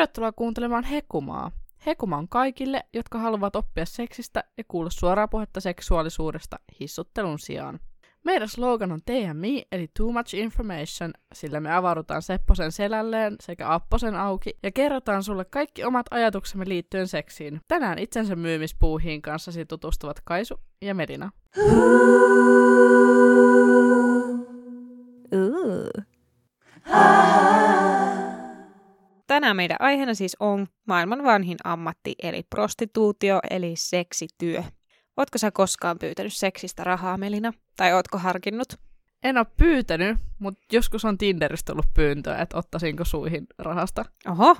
Tervetuloa kuuntelemaan Hekumaa. Hekuma on kaikille, jotka haluavat oppia seksistä ja kuulla suoraa puhetta seksuaalisuudesta hissuttelun sijaan. Meidän slogan on TMI, eli Too Much Information, sillä me avaudutaan Sepposen selälleen sekä Apposen auki ja kerrotaan sulle kaikki omat ajatuksemme liittyen seksiin. Tänään itsensä myymispuuhiin kanssasi tutustuvat Kaisu ja Medina. Uh. Tänään meidän aiheena siis on maailman vanhin ammatti, eli prostituutio, eli seksityö. Ootko sä koskaan pyytänyt seksistä rahaa, Melina? Tai ootko harkinnut? En ole pyytänyt, mutta joskus on Tinderistä ollut pyyntöä, että ottaisinko suihin rahasta. Oho,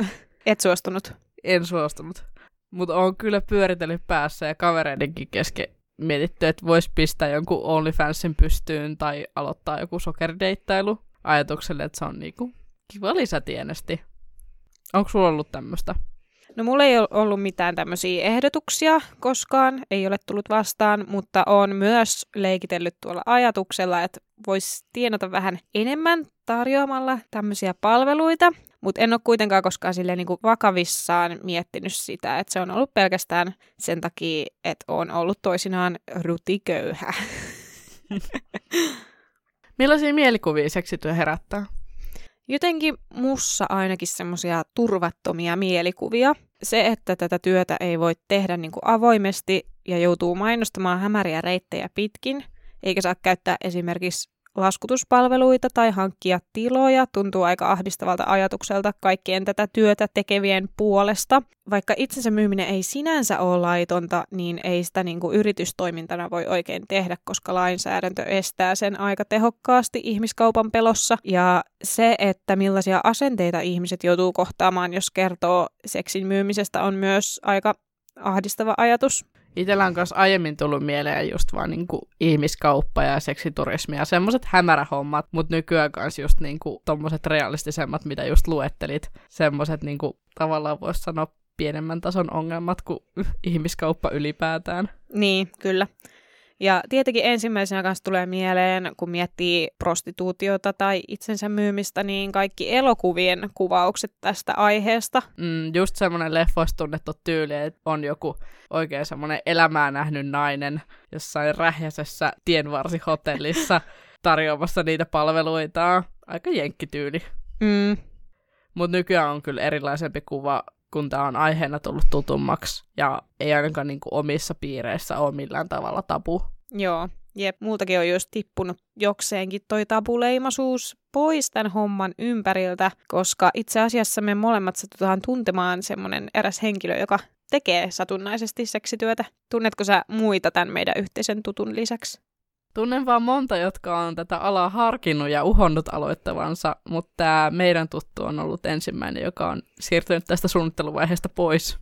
et suostunut. En suostunut. Mutta on kyllä pyöritellyt päässä ja kavereidenkin kesken mietitty, että voisi pistää jonkun OnlyFansin pystyyn tai aloittaa joku sokerideittailu ajatukselle, että se on niinku kiva lisätienesti. Onko sulla ollut tämmöistä? No mulla ei ole ollut mitään tämmöisiä ehdotuksia koskaan, ei ole tullut vastaan, mutta on myös leikitellyt tuolla ajatuksella, että voisi tienata vähän enemmän tarjoamalla tämmöisiä palveluita, mutta en ole kuitenkaan koskaan silleen niin kuin vakavissaan miettinyt sitä, että se on ollut pelkästään sen takia, että on ollut toisinaan rutiköyhä. Millaisia mielikuvia seksityö herättää? Jotenkin mussa ainakin semmoisia turvattomia mielikuvia. Se, että tätä työtä ei voi tehdä niin kuin avoimesti ja joutuu mainostamaan hämäriä reittejä pitkin, eikä saa käyttää esimerkiksi laskutuspalveluita tai hankkia tiloja tuntuu aika ahdistavalta ajatukselta kaikkien tätä työtä tekevien puolesta. Vaikka itsensä myyminen ei sinänsä ole laitonta, niin ei sitä niin kuin yritystoimintana voi oikein tehdä, koska lainsäädäntö estää sen aika tehokkaasti ihmiskaupan pelossa. Ja se, että millaisia asenteita ihmiset joutuu kohtaamaan, jos kertoo seksin myymisestä, on myös aika ahdistava ajatus. Itellä on myös aiemmin tullut mieleen just vaan niinku ihmiskauppa ja seksiturismi ja semmoset hämärähommat, mutta nykyään myös just niinku tommoset realistisemmat, mitä just luettelit. Semmoset niinku tavallaan voisi sanoa pienemmän tason ongelmat kuin ihmiskauppa ylipäätään. Niin, kyllä. Ja tietenkin ensimmäisenä kanssa tulee mieleen, kun miettii prostituutiota tai itsensä myymistä, niin kaikki elokuvien kuvaukset tästä aiheesta. Mm, just semmoinen leffoista tunnettu tyyli, että on joku oikein semmoinen elämää nähnyt nainen jossain rähjäisessä tienvarsihotellissa tarjoamassa niitä palveluita. Aika jenkkityyli. Mm. Mutta nykyään on kyllä erilaisempi kuva kun tämä on aiheena tullut tutummaksi ja ei ainakaan niin kuin omissa piireissä ole millään tavalla tabu. Joo, jep, multakin on just tippunut jokseenkin toi tabuleimaisuus pois tämän homman ympäriltä, koska itse asiassa me molemmat satutaan tuntemaan semmoinen eräs henkilö, joka tekee satunnaisesti seksityötä. Tunnetko sä muita tämän meidän yhteisen tutun lisäksi? Tunnen vaan monta, jotka on tätä alaa harkinnut ja uhonnut aloittavansa, mutta tämä meidän tuttu on ollut ensimmäinen, joka on siirtynyt tästä suunnitteluvaiheesta pois.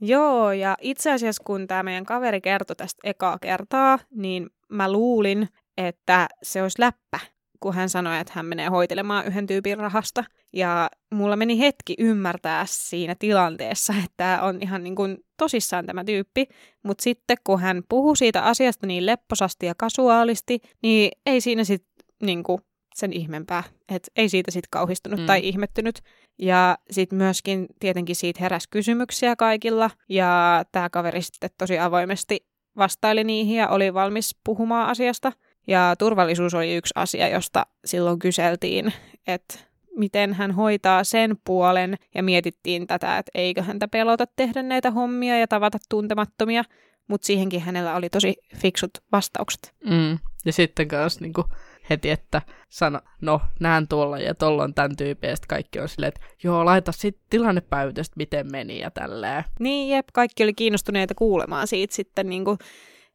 Joo, ja itse asiassa kun tämä meidän kaveri kertoi tästä ekaa kertaa, niin mä luulin, että se olisi läppä, kun hän sanoi, että hän menee hoitelemaan yhden tyypin rahasta. Ja mulla meni hetki ymmärtää siinä tilanteessa, että tämä on ihan niin kuin tosissaan tämä tyyppi. Mutta sitten kun hän puhui siitä asiasta niin lepposasti ja kasuaalisti, niin ei siinä sitten niin kuin sen ihmeempää. Että ei siitä sitten kauhistunut mm. tai ihmettynyt. Ja sitten myöskin tietenkin siitä heräsi kysymyksiä kaikilla. Ja tämä kaveri sitten tosi avoimesti vastaili niihin ja oli valmis puhumaan asiasta. Ja turvallisuus oli yksi asia, josta silloin kyseltiin, että miten hän hoitaa sen puolen ja mietittiin tätä, että eikö häntä pelota tehdä näitä hommia ja tavata tuntemattomia, mutta siihenkin hänellä oli tosi fiksut vastaukset. Mm. Ja sitten kanssa niin kuin heti, että sano, no näen tuolla ja tuolla on tämän tyypin, ja kaikki on silleen, että joo, laita sitten tilannepäivitystä, miten meni ja tälleen. Niin, jep, kaikki oli kiinnostuneita kuulemaan siitä sitten niin kuin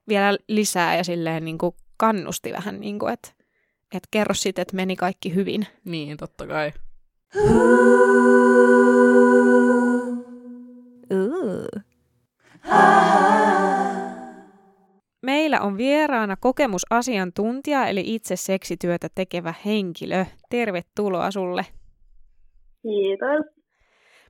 vielä lisää ja silleen niin kuin kannusti vähän, niin kuin, että että kerro sitten, että meni kaikki hyvin. Niin, totta kai. Uh. Meillä on vieraana kokemusasiantuntija, eli itse seksityötä tekevä henkilö. Tervetuloa sulle. Kiitos.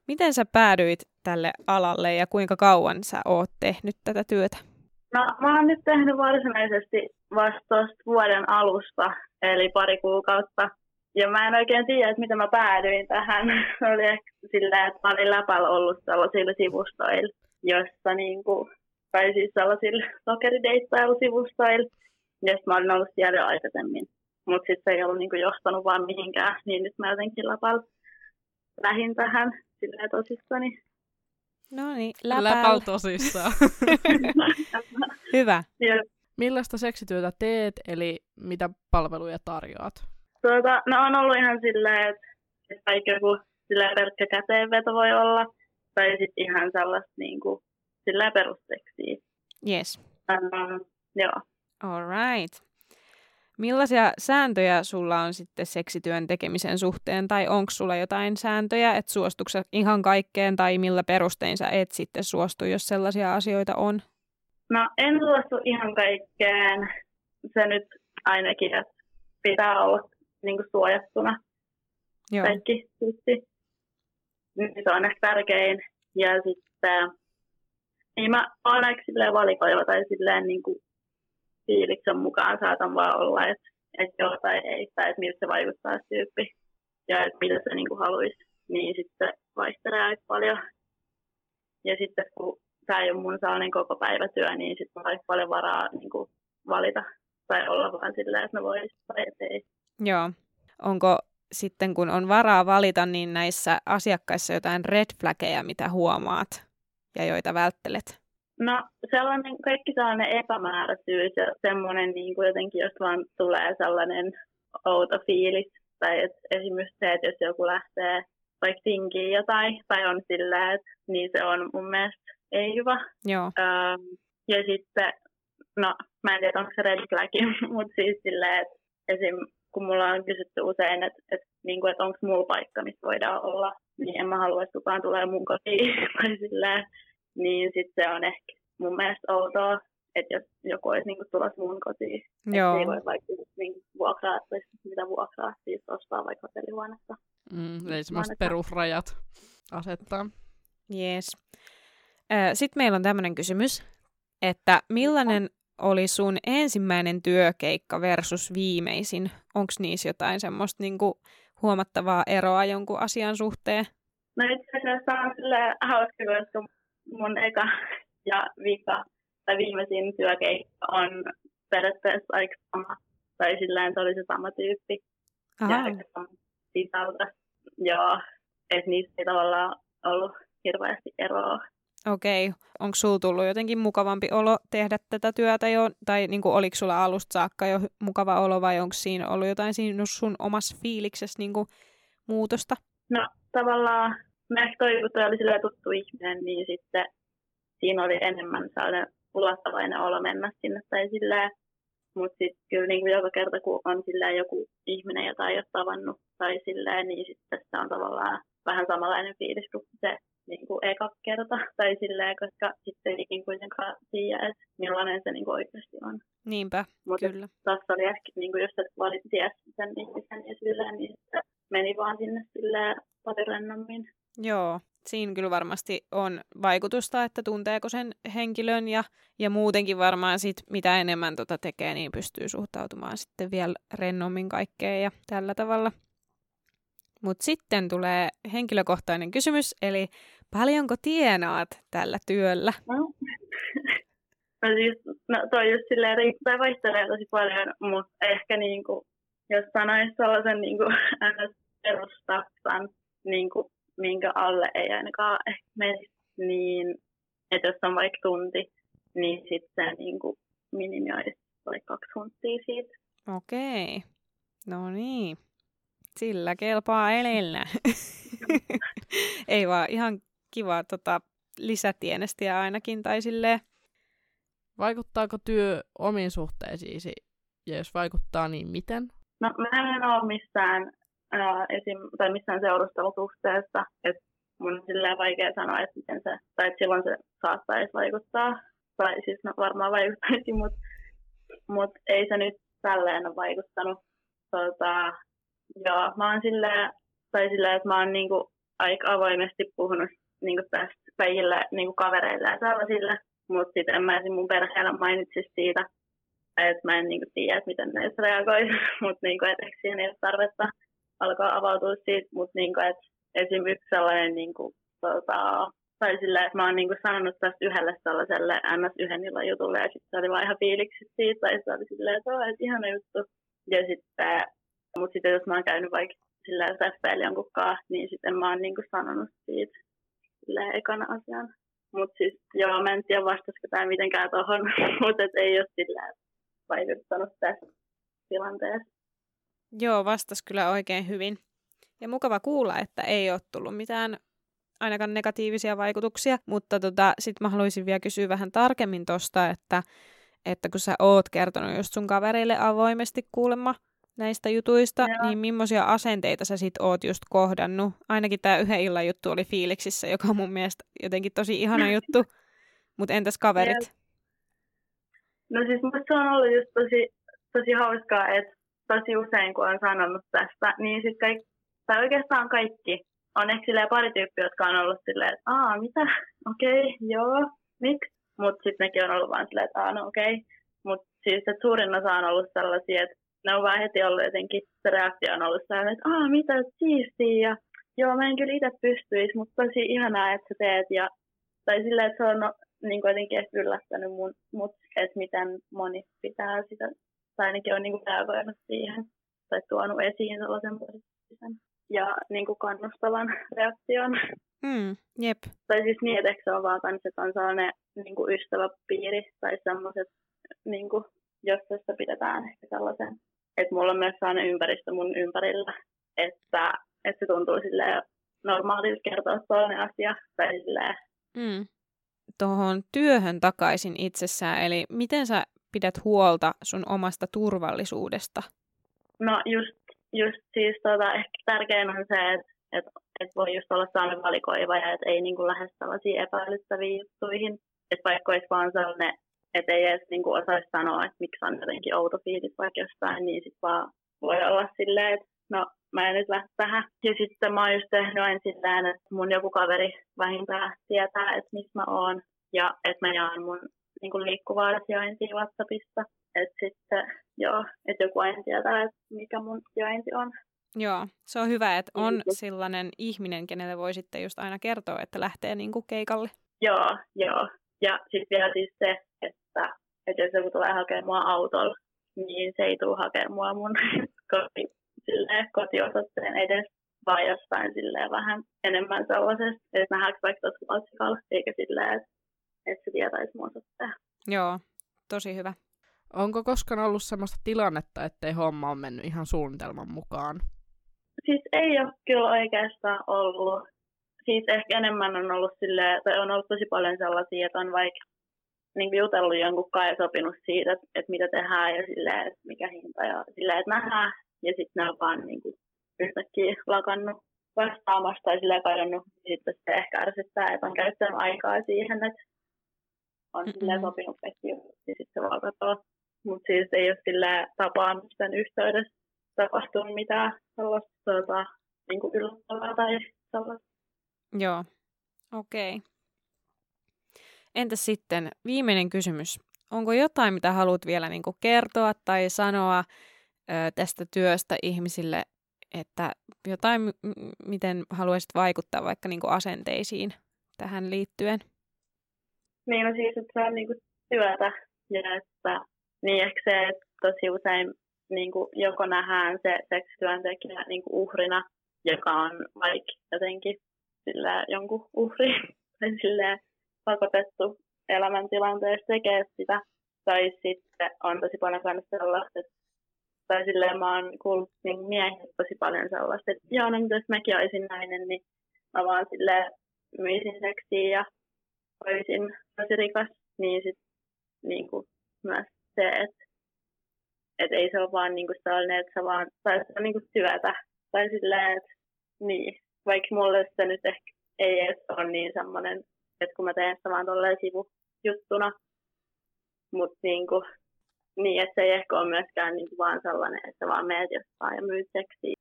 Miten sä päädyit tälle alalle ja kuinka kauan sä oot tehnyt tätä työtä? No, mä oon nyt tehnyt varsinaisesti vasta vuoden alusta, eli pari kuukautta. ja mä en oikein tiedä, että miten mä päädyin tähän. oli ehkä silleen, että mä olin läpällä ollut sellaisilla sivustoilla, jossa niin kuin, tai siis sellaisilla sokerideittailusivustoilla, josta mä olin ollut siellä jo aikaisemmin. Mutta sitten se ei ollut niin kuin, johtanut vaan mihinkään, niin nyt mä jotenkin läpällä lähin tähän silleen tosissani. No niin, Läpäl läpäl. tosissaan. Hyvä. Millaista seksityötä teet, eli mitä palveluja tarjoat? tuota, no on ollut ihan silleen, että että joku silleen pelkkä käteenveto voi olla, tai sitten ihan sellaista niin kuin, silleen perusteksiä. Yes. Um, joo. All right. Millaisia sääntöjä sulla on sitten seksityön tekemisen suhteen, tai onko sulla jotain sääntöjä, että suostukset ihan kaikkeen, tai millä perustein sä et sitten suostu, jos sellaisia asioita on? No en suostu ihan kaikkeen. Se nyt ainakin, että pitää olla niin kuin suojattuna Joo. kaikki tietysti. Niin Se on ehkä tärkein. Ja sitten niin mä oon aika silleen valikoiva tai silleen niin kuin fiiliksen mukaan saatan vaan olla, että, että joo tai ei, tai että miltä se vaikuttaa se tyyppi ja että mitä se niin kuin haluaisi. Niin sitten vaihtelee aika paljon. Ja sitten kun tämä ei ole mun sellainen koko päivätyö, niin sitten on aika paljon varaa niin kuin valita tai olla vaan silleen, että mä voisin tai ei. Joo. Onko sitten, kun on varaa valita, niin näissä asiakkaissa jotain red flaggeja, mitä huomaat ja joita välttelet? No sellainen, kaikki sellainen epämääräisyys ja semmoinen niin kuin jotenkin, jos vaan tulee sellainen outo fiilis. Tai et esimerkiksi se, että jos joku lähtee vaikka tinkiin jotain tai on silleen, että niin se on mun mielestä ei hyvä. Joo. Öö, ja sitten, no mä en tiedä onko se red flag, mutta siis silleen, että esim. kun mulla on kysytty usein, että, että, niin kuin, että onko mulla paikka, missä voidaan olla, niin en mä halua, että kukaan tulee mun kotiin tai silleen, niin sitten se on ehkä mun mielestä outoa, että jos joku olisi niin tulossa mun kotiin, Joo. että ei voi vaikka niin vuokraa, tai siis mitä vuokraa, siis ostaa vaikka hotellihuonetta. Mm, eli semmoiset perusrajat asettaa. Yes. Sitten meillä on tämmöinen kysymys, että millainen oli sun ensimmäinen työkeikka versus viimeisin? Onko niissä jotain semmoista niinku huomattavaa eroa jonkun asian suhteen? No itse asiassa on silleen hauska, koska mun eka ja vika tai viimeisin työkeikka on periaatteessa aika sama. Tai silleen se oli se sama tyyppi. Ja Aha, sisältö. Joo, että niistä ei tavallaan ollut hirveästi eroa. okei. Okay. Onko sulla tullut jotenkin mukavampi olo tehdä tätä työtä jo? Tai niinku, oliko sulla alusta saakka jo mukava olo vai onko siinä ollut jotain siinä sun omassa fiiliksessä niinku, muutosta? No tavallaan mä ehkä toi, kun toi oli silleen tuttu ihminen, niin sitten siinä oli enemmän sellainen ulottavainen olo mennä sinne tai silleen. Mutta sitten kyllä niin kuin joka kerta, kun on silleen joku ihminen, jota ei ole tavannut tai silleen, niin sitten se on tavallaan vähän samanlainen fiilis kuin se niin kuin eka kerta tai silleen, koska sitten ei niin kuitenkaan tiedä, että millainen se niin kuin oikeasti on. Niinpä, Mutta kyllä. tässä oli ehkä niin kuin just, että valit ties sen ihmisen ja silleen, niin meni vaan sinne silleen paljon rennommin. Joo, siinä kyllä varmasti on vaikutusta, että tunteeko sen henkilön ja, ja muutenkin varmaan sit, mitä enemmän tota tekee, niin pystyy suhtautumaan sitten vielä rennommin kaikkeen ja tällä tavalla. Mutta sitten tulee henkilökohtainen kysymys, eli paljonko tienaat tällä työllä? No. no siis, no toi just silleen riippuu, vaihtelee tosi paljon, mutta ehkä niinku, jos sanoisi sellaisen niinku perustaksan, niinku, minkä alle ei ainakaan ehkä menisi, niin että jos on vaikka tunti, niin sitten niinku minimi olisi vaikka kaksi tuntia siitä. Okei, no niin. Sillä kelpaa elellä. ei vaan ihan kiva tota, lisätienestiä ainakin tai silleen. Vaikuttaako työ omiin suhteisiisi? Ja jos vaikuttaa, niin miten? No mä en ole missään, ää, esim, tai missään seurustelusuhteessa, että mun on silleen vaikea sanoa, että miten se, tai että silloin se saattaisi vaikuttaa, tai siis no varmaan vaikuttaisi, mutta mut ei se nyt tälleen ole vaikuttanut. Tota, joo, mä oon silleen, tai silleen, että mä oon niinku aika avoimesti puhunut niinku tästä kaikille niinku kavereille ja sellaisille, mutta sitten en mä esim. mun perheellä mainitsisi siitä, että mä en niinku tiedä, miten ne reagoi, mutta niinku, et siihen ei ole tarvetta. Alkaa avautua siitä, mutta niin kuin, että esimerkiksi sellainen niin kuin, tota, tai silleen, että mä oon niinku sanonut tästä yhdelle sellaiselle ns yhden illan jutulle, ja sitten se oli vaan ihan fiiliksi siitä, tai se oli silleen, että oo, että ihana juttu. Ja sitten, mutta sitten jos mä oon käynyt vaikka silleen treffeillä jonkun kanssa, niin sitten mä oon niinku sanonut siitä silleen ekana asian. Mutta siis joo, mä en tiedä vastasiko tämä mitenkään tuohon, mutta ei ole silleen vaikuttanut tässä tilanteessa. Joo, vastas kyllä oikein hyvin. Ja mukava kuulla, että ei ole tullut mitään ainakaan negatiivisia vaikutuksia, mutta tota, sitten mä haluaisin vielä kysyä vähän tarkemmin tosta, että, että kun sä oot kertonut just sun kavereille avoimesti kuulemma näistä jutuista, Joo. niin millaisia asenteita sä sit oot just kohdannut? Ainakin tämä yhden illan juttu oli fiiliksissä, joka on mun mielestä jotenkin tosi ihana juttu, mutta entäs kaverit? No siis musta on ollut just tosi, tosi hauskaa, että tosi usein kun on sanonut tästä, niin sitten kaikki, tai oikeastaan kaikki on ehkä pari tyyppiä, jotka on ollut silleen, että aa, mitä, okei, okay, joo, miksi? Mutta sitten nekin on ollut vaan silleen, että aa, no okei. Okay. Mutta siis että suurin osa on ollut sellaisia, että ne on vaan heti ollut jotenkin, se reaktio on ollut sellainen, että aa, mitä siistiä, ja joo, mä en kyllä itse pystyisi, mutta tosi ihanaa, että sä teet, ja tai silleen, että se on no, niin kuin jotenkin yllättänyt mun, mut, että miten moni pitää sitä, tai ainakin on niin kuin reagoinut siihen, tai tuonut esiin sellaisen positiivisen ja niin kuin kannustavan reaktion. Mm, jep. Tai siis niin, että se on vaan kans, että on sellainen niin kuin ystäväpiiri tai semmoiset, niin kuin, jossa sitä pidetään ehkä sellaisen, että mulla on myös sellainen ympäristö mun ympärillä, että, että se tuntuu silleen normaalilta kertoa toinen asia tai silleen. Mm. Tuohon työhön takaisin itsessään, eli miten sä pidät huolta sun omasta turvallisuudesta? No just just siis tota, ehkä tärkein on se, että et, et voi just olla sellainen valikoiva ja että ei niinku lähde sellaisiin epäilyttäviin juttuihin. Että vaikka olisi vaan sellainen, että ei edes niinku osaisi sanoa, että miksi on jotenkin outo fiilis vaikka jostain, niin sitten vaan voi olla silleen, että no mä en nyt lähde tähän. Ja sitten mä oon just tehnyt aina silleen, että mun joku kaveri vähintään tietää, että missä mä oon ja että mä jaan mun niin kuin liikkuvaa sijaintia WhatsAppista. Että sitten, joo, että joku aina tietää, että mikä mun sijainti on. Joo, se on hyvä, että on niin. sellainen ihminen, kenelle voi sitten just aina kertoa, että lähtee niin kuin keikalle. Joo, joo. Ja sitten vielä siis se, että, että jos joku tulee hakemaan mua autolla, niin se ei tule hakemaan mua mun koti, silleen, kotiosoitteen edes, vaan jostain silleen vähän enemmän sellaisesta, että nähdäänkö vaikka tuossa eikä silleen, että, että se tietäisi mun osoitteen. Joo, tosi hyvä. Onko koskaan ollut sellaista tilannetta, ettei homma ole mennyt ihan suunnitelman mukaan? Siis ei ole kyllä oikeastaan ollut. Siis ehkä enemmän on ollut silleen, tai on ollut tosi paljon sellaisia, että on vaikka niin jutellut jonkun kanssa ja sopinut siitä, että, että mitä tehdään ja silleen, että mikä hinta ja silleen, että nähdään. Ja sitten ne on vaan niin kuin, yhtäkkiä lakannut vastaamasta tai silleen kadonnut. Sitten se ehkä ärsyttää, että on käyttänyt aikaa siihen, että on mm-hmm. silleen sopinut kaikki ja sitten katoaa. Mutta siis ei ole sillä tapaamisten yhteydessä tapahtunut mitään sellaista tuota, niin kuin yllättävää tai sellaista. Joo, okei. Okay. Entäs sitten viimeinen kysymys. Onko jotain, mitä haluat vielä niin kuin kertoa tai sanoa ö, tästä työstä ihmisille, että jotain, m- miten haluaisit vaikuttaa vaikka niin kuin asenteisiin tähän liittyen? Niin, no siis, että se on niin kuin työtä ja että niin ehkä se, että tosi usein niin kuin joko nähdään se seksityöntekijä niin kuin uhrina, joka on vaikka jotenkin sillä jonkun uhri tai silleen pakotettu elämäntilanteessa tekee sitä. Tai sitten on tosi paljon myös sellaista, että tai silleen mä oon kuullut niin miehiltä tosi paljon sellaista, että joo, no jos mäkin olisin nainen, niin mä vaan silleen myisin seksiä ja olisin tosi rikas, niin sitten niin kuin myös se, että et ei se ole vaan niinku sellainen, että sä vaan, tai se on niinku työtä. Tai silleen, että niin, vaikka mulle se nyt ehkä ei edes ole niin semmoinen, että kun mä teen sitä vaan tolleen sivujuttuna, mutta niinku, niin, että se ei ehkä ole myöskään niinku vaan sellainen, että vaan meet jostain ja myyt seksiä.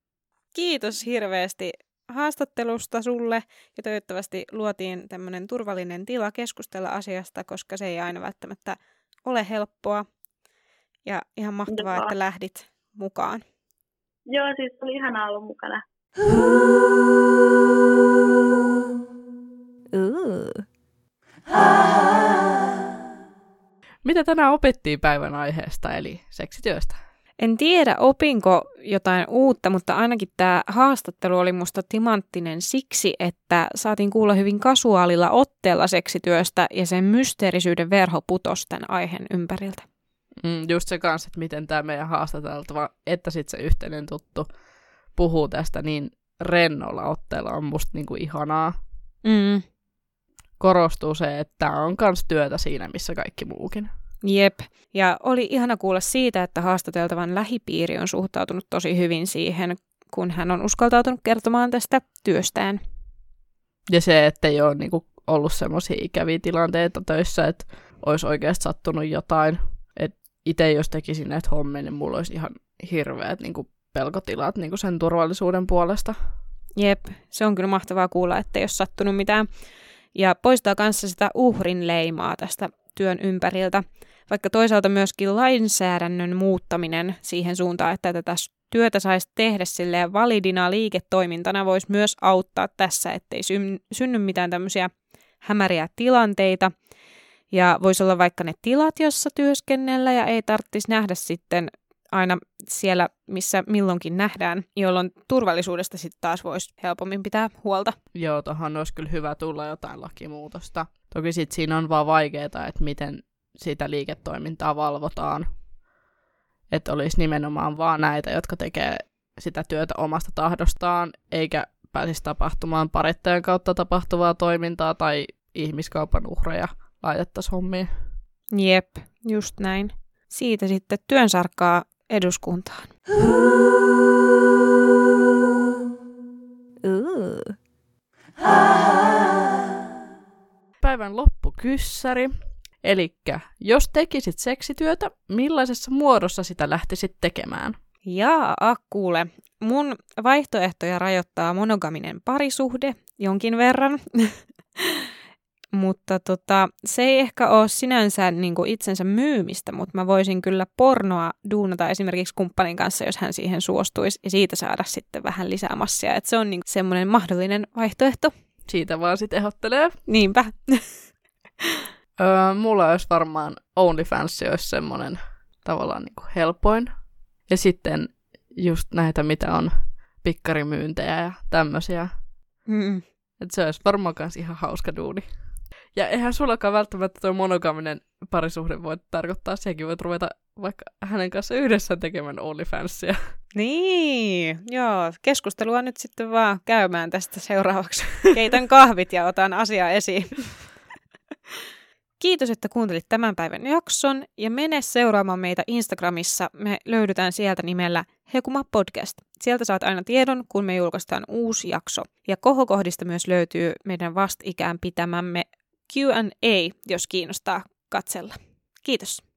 Kiitos hirveästi haastattelusta sulle ja toivottavasti luotiin tämmöinen turvallinen tila keskustella asiasta, koska se ei aina välttämättä ole helppoa. Ja ihan mahtavaa, Joo. että lähdit mukaan. Joo, siis oli ihanaa olla mukana. Uh. Mitä tänään opittiin päivän aiheesta, eli seksityöstä? En tiedä, opinko jotain uutta, mutta ainakin tämä haastattelu oli musta timanttinen siksi, että saatiin kuulla hyvin kasuaalilla otteella seksityöstä ja sen mysteerisyyden verho putosi tämän aiheen ympäriltä. Mm, just se kanssa, että miten tämä meidän haastateltava, että sitten se yhteinen tuttu puhuu tästä niin rennolla otteella on musta niinku ihanaa. Mm. Korostuu se, että tämä on kans työtä siinä, missä kaikki muukin. Jep. Ja oli ihana kuulla siitä, että haastateltavan lähipiiri on suhtautunut tosi hyvin siihen, kun hän on uskaltautunut kertomaan tästä työstään. Ja se, että ei ole niinku ollut semmoisia ikäviä tilanteita töissä, että olisi oikeasti sattunut jotain. Että itse jos tekisin näitä hommia, niin mulla olisi ihan hirveät niinku pelkotilat niinku sen turvallisuuden puolesta. Jep, se on kyllä mahtavaa kuulla, että ei ole sattunut mitään. Ja poistaa kanssa sitä uhrin leimaa tästä työn ympäriltä, vaikka toisaalta myöskin lainsäädännön muuttaminen siihen suuntaan, että tätä työtä saisi tehdä silleen validina liiketoimintana voisi myös auttaa tässä, ettei synny mitään tämmöisiä hämäriä tilanteita. Ja voisi olla vaikka ne tilat, jossa työskennellä ja ei tarvitsisi nähdä sitten aina siellä, missä milloinkin nähdään, jolloin turvallisuudesta sitten taas voisi helpommin pitää huolta. Joo, tuohon olisi kyllä hyvä tulla jotain lakimuutosta. Toki sitten siinä on vaan vaikeaa, että miten sitä liiketoimintaa valvotaan. Että olisi nimenomaan vaan näitä, jotka tekee sitä työtä omasta tahdostaan, eikä pääsisi tapahtumaan parittajan kautta tapahtuvaa toimintaa tai ihmiskaupan uhreja laitettaisiin hommiin. Jep, just näin. Siitä sitten työnsarkkaa eduskuntaan. Päivän loppukyssäri. Eli jos tekisit seksityötä, millaisessa muodossa sitä lähtisit tekemään? Jaa, kuule. Mun vaihtoehtoja rajoittaa monogaminen parisuhde jonkin verran. mutta tota, se ei ehkä ole sinänsä niin kuin itsensä myymistä, mutta mä voisin kyllä pornoa duunata esimerkiksi kumppanin kanssa, jos hän siihen suostuisi, ja siitä saada sitten vähän lisää massia. Et se on niin semmoinen mahdollinen vaihtoehto. Siitä vaan sitten ehdottelee. Niinpä. öö, mulla olisi varmaan OnlyFans olisi semmoinen tavallaan niin kuin helpoin. Ja sitten just näitä, mitä on pikkarimyyntejä ja tämmöisiä. Mm. Et se olisi varmaan myös ihan hauska duuni. Ja eihän sullakaan välttämättä tuo monogaminen parisuhde voi tarkoittaa, sekin voit ruveta vaikka hänen kanssa yhdessä tekemään OnlyFansia. Niin, joo. Keskustelua nyt sitten vaan käymään tästä seuraavaksi. Keitän kahvit ja otan asiaa esiin. Kiitos, että kuuntelit tämän päivän jakson ja mene seuraamaan meitä Instagramissa. Me löydytään sieltä nimellä Hekuma Podcast. Sieltä saat aina tiedon, kun me julkaistaan uusi jakso. Ja kohokohdista myös löytyy meidän vastikään pitämämme Q&A, jos kiinnostaa katsella. Kiitos.